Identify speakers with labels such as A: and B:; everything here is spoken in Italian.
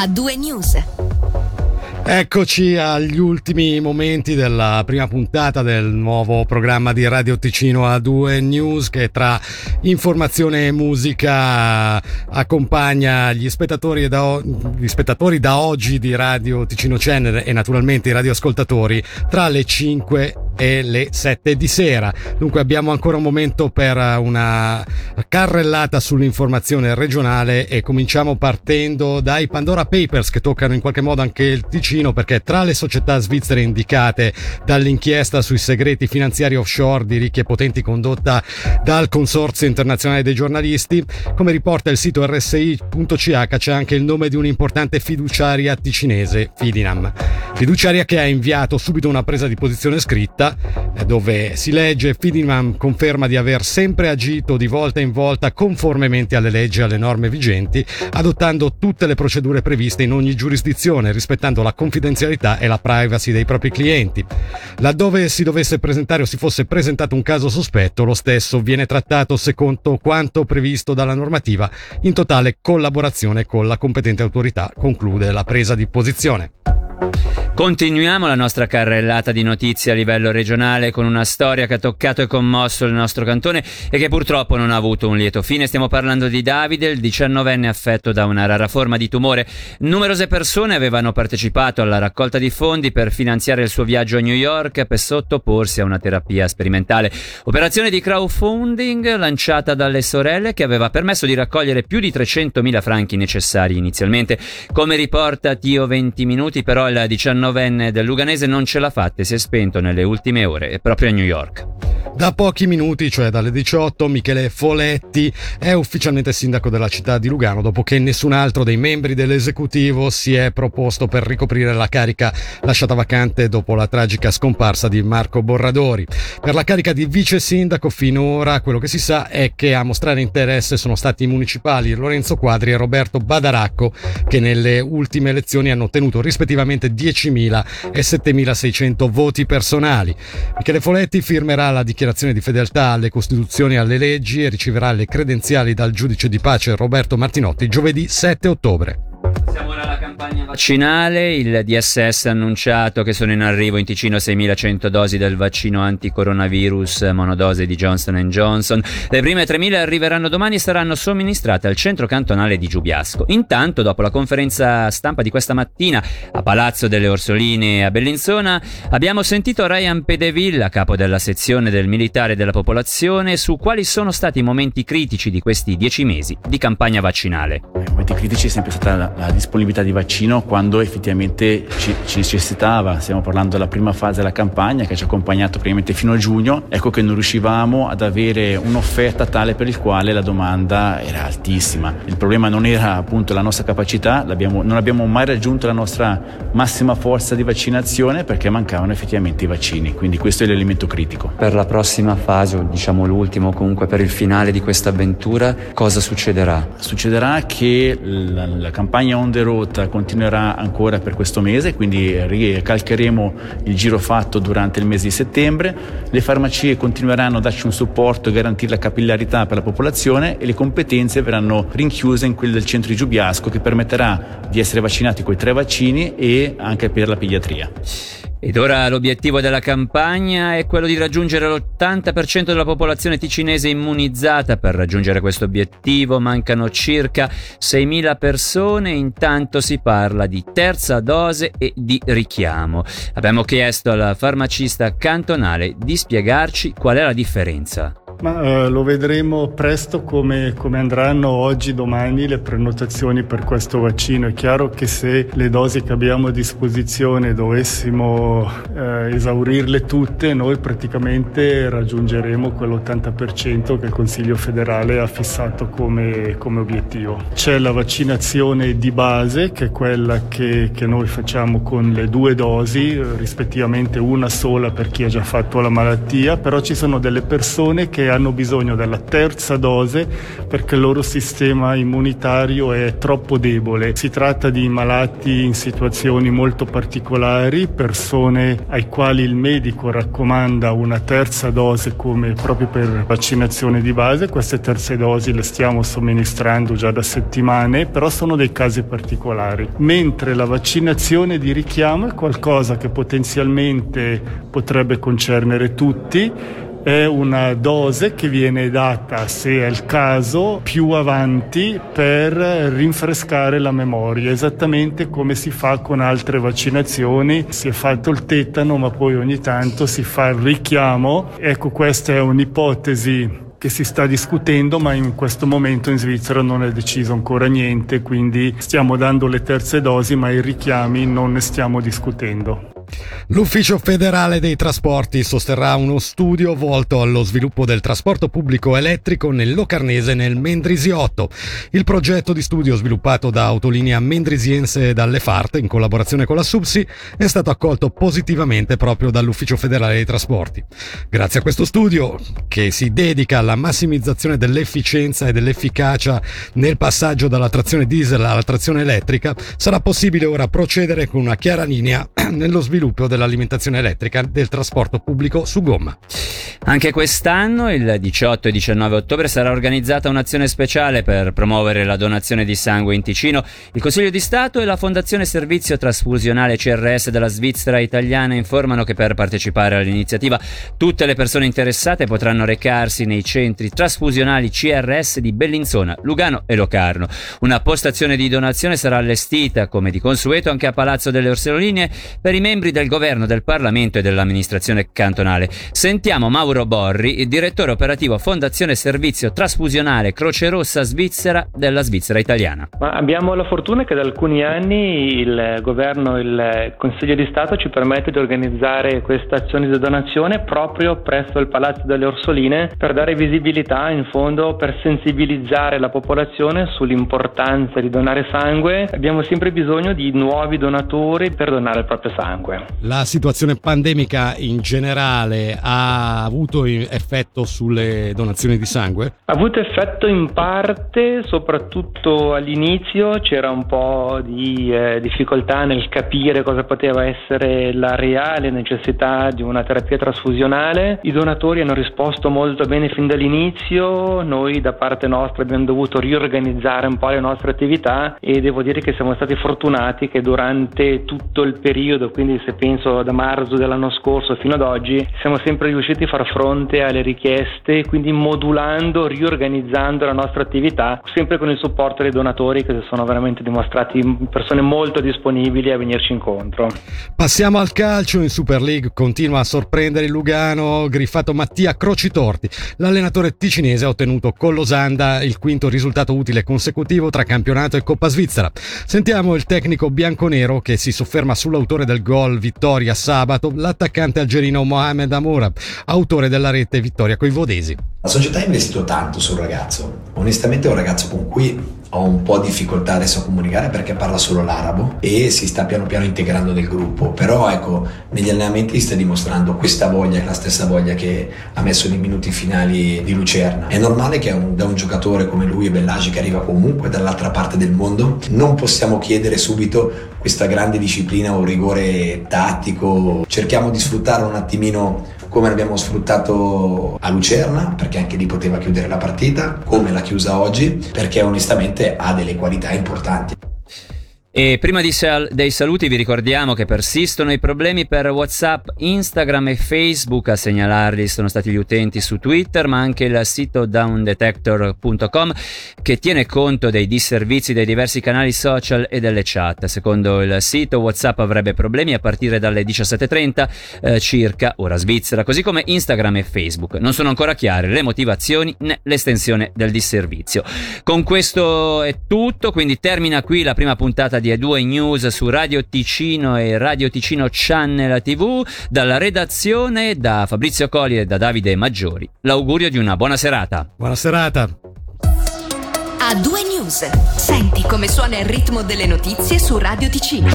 A: A2 News.
B: Eccoci agli ultimi momenti della prima puntata del nuovo programma di Radio Ticino A2 News che tra informazione e musica accompagna gli spettatori da, gli spettatori da oggi di Radio Ticino Channel e naturalmente i radioascoltatori tra le 5 e le 7 di sera. Dunque abbiamo ancora un momento per una carrellata sull'informazione regionale e cominciamo partendo dai Pandora Papers che toccano in qualche modo anche il Ticino perché tra le società svizzere indicate dall'inchiesta sui segreti finanziari offshore di ricchi e potenti condotta dal Consorzio Internazionale dei Giornalisti, come riporta il sito rsi.ch c'è anche il nome di un'importante fiduciaria ticinese, Fidinam. Fiduciaria che ha inviato subito una presa di posizione scritta eh, dove si legge Fidinam conferma di aver sempre agito di volta in volta conformemente alle leggi e alle norme vigenti, adottando tutte le procedure previste in ogni giurisdizione, rispettando la confidenzialità e la privacy dei propri clienti. Laddove si dovesse presentare o si fosse presentato un caso sospetto, lo stesso viene trattato secondo quanto previsto dalla normativa, in totale collaborazione con la competente autorità, conclude la presa di posizione.
C: Continuiamo la nostra carrellata di notizie a livello regionale con una storia che ha toccato e commosso il nostro cantone e che purtroppo non ha avuto un lieto fine. Stiamo parlando di Davide, il diciannovenne affetto da una rara forma di tumore. Numerose persone avevano partecipato alla raccolta di fondi per finanziare il suo viaggio a New York per sottoporsi a una terapia sperimentale. Operazione di crowdfunding lanciata dalle sorelle che aveva permesso di raccogliere più di 300.000 franchi necessari inizialmente. Come riporta Tio 20 Minuti, però il 19 diciannovenne del Luganese non ce l'ha fatta e si è spento nelle ultime ore, proprio a New York.
B: Da pochi minuti, cioè dalle 18, Michele Foletti è ufficialmente sindaco della città di Lugano dopo che nessun altro dei membri dell'esecutivo si è proposto per ricoprire la carica lasciata vacante dopo la tragica scomparsa di Marco Borradori. Per la carica di vice sindaco finora quello che si sa è che a mostrare interesse sono stati i municipali Lorenzo Quadri e Roberto Badaracco che nelle ultime elezioni hanno ottenuto rispettivamente 10.000 e 7.600 voti personali. Michele Foletti firmerà la dichiarazione di fedeltà alle Costituzioni e alle leggi e riceverà le credenziali dal giudice di pace Roberto Martinotti giovedì 7 ottobre.
C: Siamo ora alla campagna vaccinale, il DSS ha annunciato che sono in arrivo in Ticino 6.100 dosi del vaccino anticoronavirus monodose di Johnson Johnson. Le prime 3.000 arriveranno domani e saranno somministrate al centro cantonale di Giubiasco. Intanto, dopo la conferenza stampa di questa mattina a Palazzo delle Orsoline a Bellinzona, abbiamo sentito Ryan Pedevilla, capo della sezione del militare della popolazione, su quali sono stati i momenti critici di questi dieci mesi di campagna vaccinale.
D: I momenti critici è sempre stata la, la disponibilità di vaccino quando effettivamente ci, ci, necessitava. Stiamo parlando della prima fase della campagna che ci ha accompagnato praticamente fino a giugno. Ecco che non riuscivamo ad avere un'offerta tale per il quale la domanda era altissima. Il problema non era appunto la nostra capacità, non abbiamo mai raggiunto la nostra massima forza di vaccinazione perché mancavano effettivamente i vaccini. Quindi questo è l'elemento critico.
E: Per la prossima fase, o diciamo l'ultimo, comunque per il finale di questa avventura, cosa succederà?
D: Succederà che la, la campagna campagna on the road continuerà ancora per questo mese, quindi ricalcheremo il giro fatto durante il mese di settembre. Le farmacie continueranno a darci un supporto e garantire la capillarità per la popolazione e le competenze verranno rinchiuse in quelle del centro di Giubiasco che permetterà di essere vaccinati con i tre vaccini e anche per la pediatria.
C: Ed ora l'obiettivo della campagna è quello di raggiungere l'80% della popolazione ticinese immunizzata. Per raggiungere questo obiettivo mancano circa 6.000 persone, intanto si parla di terza dose e di richiamo. Abbiamo chiesto al farmacista cantonale di spiegarci qual è la differenza.
F: Ma eh, lo vedremo presto come, come, andranno oggi, domani le prenotazioni per questo vaccino. È chiaro che se le dosi che abbiamo a disposizione dovessimo eh, esaurirle tutte, noi praticamente raggiungeremo quell'80% che il Consiglio federale ha fissato come, come obiettivo. C'è la vaccinazione di base, che è quella che, che noi facciamo con le due dosi, rispettivamente una sola per chi ha già fatto la malattia, però ci sono delle persone che hanno bisogno della terza dose perché il loro sistema immunitario è troppo debole. Si tratta di malati in situazioni molto particolari, persone ai quali il medico raccomanda una terza dose come proprio per vaccinazione di base. Queste terze dosi le stiamo somministrando già da settimane, però sono dei casi particolari. Mentre la vaccinazione di richiamo è qualcosa che potenzialmente potrebbe concernere tutti è una dose che viene data, se è il caso, più avanti per rinfrescare la memoria, esattamente come si fa con altre vaccinazioni. Si è fatto il tetano, ma poi ogni tanto si fa il richiamo. Ecco, questa è un'ipotesi che si sta discutendo, ma in questo momento in Svizzera non è deciso ancora niente, quindi stiamo dando le terze dosi, ma i richiami non ne stiamo discutendo.
B: L'Ufficio federale dei trasporti sosterrà uno studio volto allo sviluppo del trasporto pubblico elettrico nel Locarnese nel Mendrisiotto. Il progetto di studio sviluppato da Autolinea Mendrisiense e dalle FART in collaborazione con la Subsi è stato accolto positivamente proprio dall'Ufficio federale dei trasporti. Grazie a questo studio, che si dedica alla massimizzazione dell'efficienza e dell'efficacia nel passaggio dalla trazione diesel alla trazione elettrica, sarà possibile ora procedere con una chiara linea nello sviluppo dell'alimentazione elettrica del trasporto pubblico su gomma.
C: Anche quest'anno, il 18 e 19 ottobre, sarà organizzata un'azione speciale per promuovere la donazione di sangue in Ticino. Il Consiglio di Stato e la Fondazione Servizio Trasfusionale CRS della Svizzera Italiana informano che per partecipare all'iniziativa tutte le persone interessate potranno recarsi nei centri trasfusionali CRS di Bellinzona, Lugano e Locarno. Una postazione di donazione sarà allestita, come di consueto, anche a Palazzo delle Orseloline per i membri del governo, del Parlamento e dell'amministrazione cantonale. Sentiamo Mauro Borri, il direttore operativo Fondazione Servizio Trasfusionale Croce Rossa Svizzera della Svizzera Italiana.
A: Ma abbiamo la fortuna che da alcuni anni il governo il Consiglio di Stato ci permette di organizzare questa azione di donazione proprio presso il Palazzo delle Orsoline per dare visibilità, in fondo, per sensibilizzare la popolazione sull'importanza di donare sangue. Abbiamo sempre bisogno di nuovi donatori per donare il proprio sangue.
B: La situazione pandemica in generale ha avuto effetto sulle donazioni di sangue?
A: Ha avuto effetto in parte, soprattutto all'inizio c'era un po' di eh, difficoltà nel capire cosa poteva essere la reale necessità di una terapia trasfusionale. I donatori hanno risposto molto bene fin dall'inizio, noi da parte nostra abbiamo dovuto riorganizzare un po' le nostre attività e devo dire che siamo stati fortunati che durante tutto il periodo, quindi se penso da marzo dell'anno scorso fino ad oggi, siamo sempre riusciti a far fronte alle richieste, quindi modulando, riorganizzando la nostra attività, sempre con il supporto dei donatori che si sono veramente dimostrati persone molto disponibili a venirci incontro.
B: Passiamo al calcio, in Super League continua a sorprendere il Lugano, griffato Mattia Crocitorti. L'allenatore ticinese ha ottenuto con l'Osanda il quinto risultato utile consecutivo tra campionato e Coppa Svizzera. Sentiamo il tecnico bianconero che si sofferma sull'autore del gol vittoria sabato, l'attaccante algerino Mohamed Amoura, autore della rete vittoria coi Vodesi.
G: La società ha investito tanto sul ragazzo. Onestamente è un ragazzo con cui ho un po' difficoltà adesso a comunicare perché parla solo l'arabo e si sta piano piano integrando nel gruppo. Però ecco, negli allenamenti sta dimostrando questa voglia, la stessa voglia che ha messo nei minuti finali di Lucerna. È normale che un, da un giocatore come lui e Bellagi che arriva comunque dall'altra parte del mondo non possiamo chiedere subito questa grande disciplina o rigore tattico. Cerchiamo di sfruttarlo un attimino come l'abbiamo sfruttato a Lucerna, perché anche lì poteva chiudere la partita, come l'ha chiusa oggi, perché onestamente ha delle qualità importanti.
C: E prima sal- dei saluti vi ricordiamo che persistono i problemi per WhatsApp, Instagram e Facebook. A segnalarli sono stati gli utenti su Twitter, ma anche il sito downdetector.com che tiene conto dei disservizi dei diversi canali social e delle chat. Secondo il sito, WhatsApp avrebbe problemi a partire dalle 17.30 eh, circa, ora Svizzera, così come Instagram e Facebook. Non sono ancora chiare le motivazioni né l'estensione del disservizio. Con questo è tutto, quindi termina qui la prima puntata di E2 News su Radio Ticino e Radio Ticino Channel TV. Dalla redazione, da Fabrizio Colli e da Davide Maggiori, l'augurio di una buona serata.
B: Buona serata.
H: A2 News. Senti come suona il ritmo delle notizie su Radio Ticino.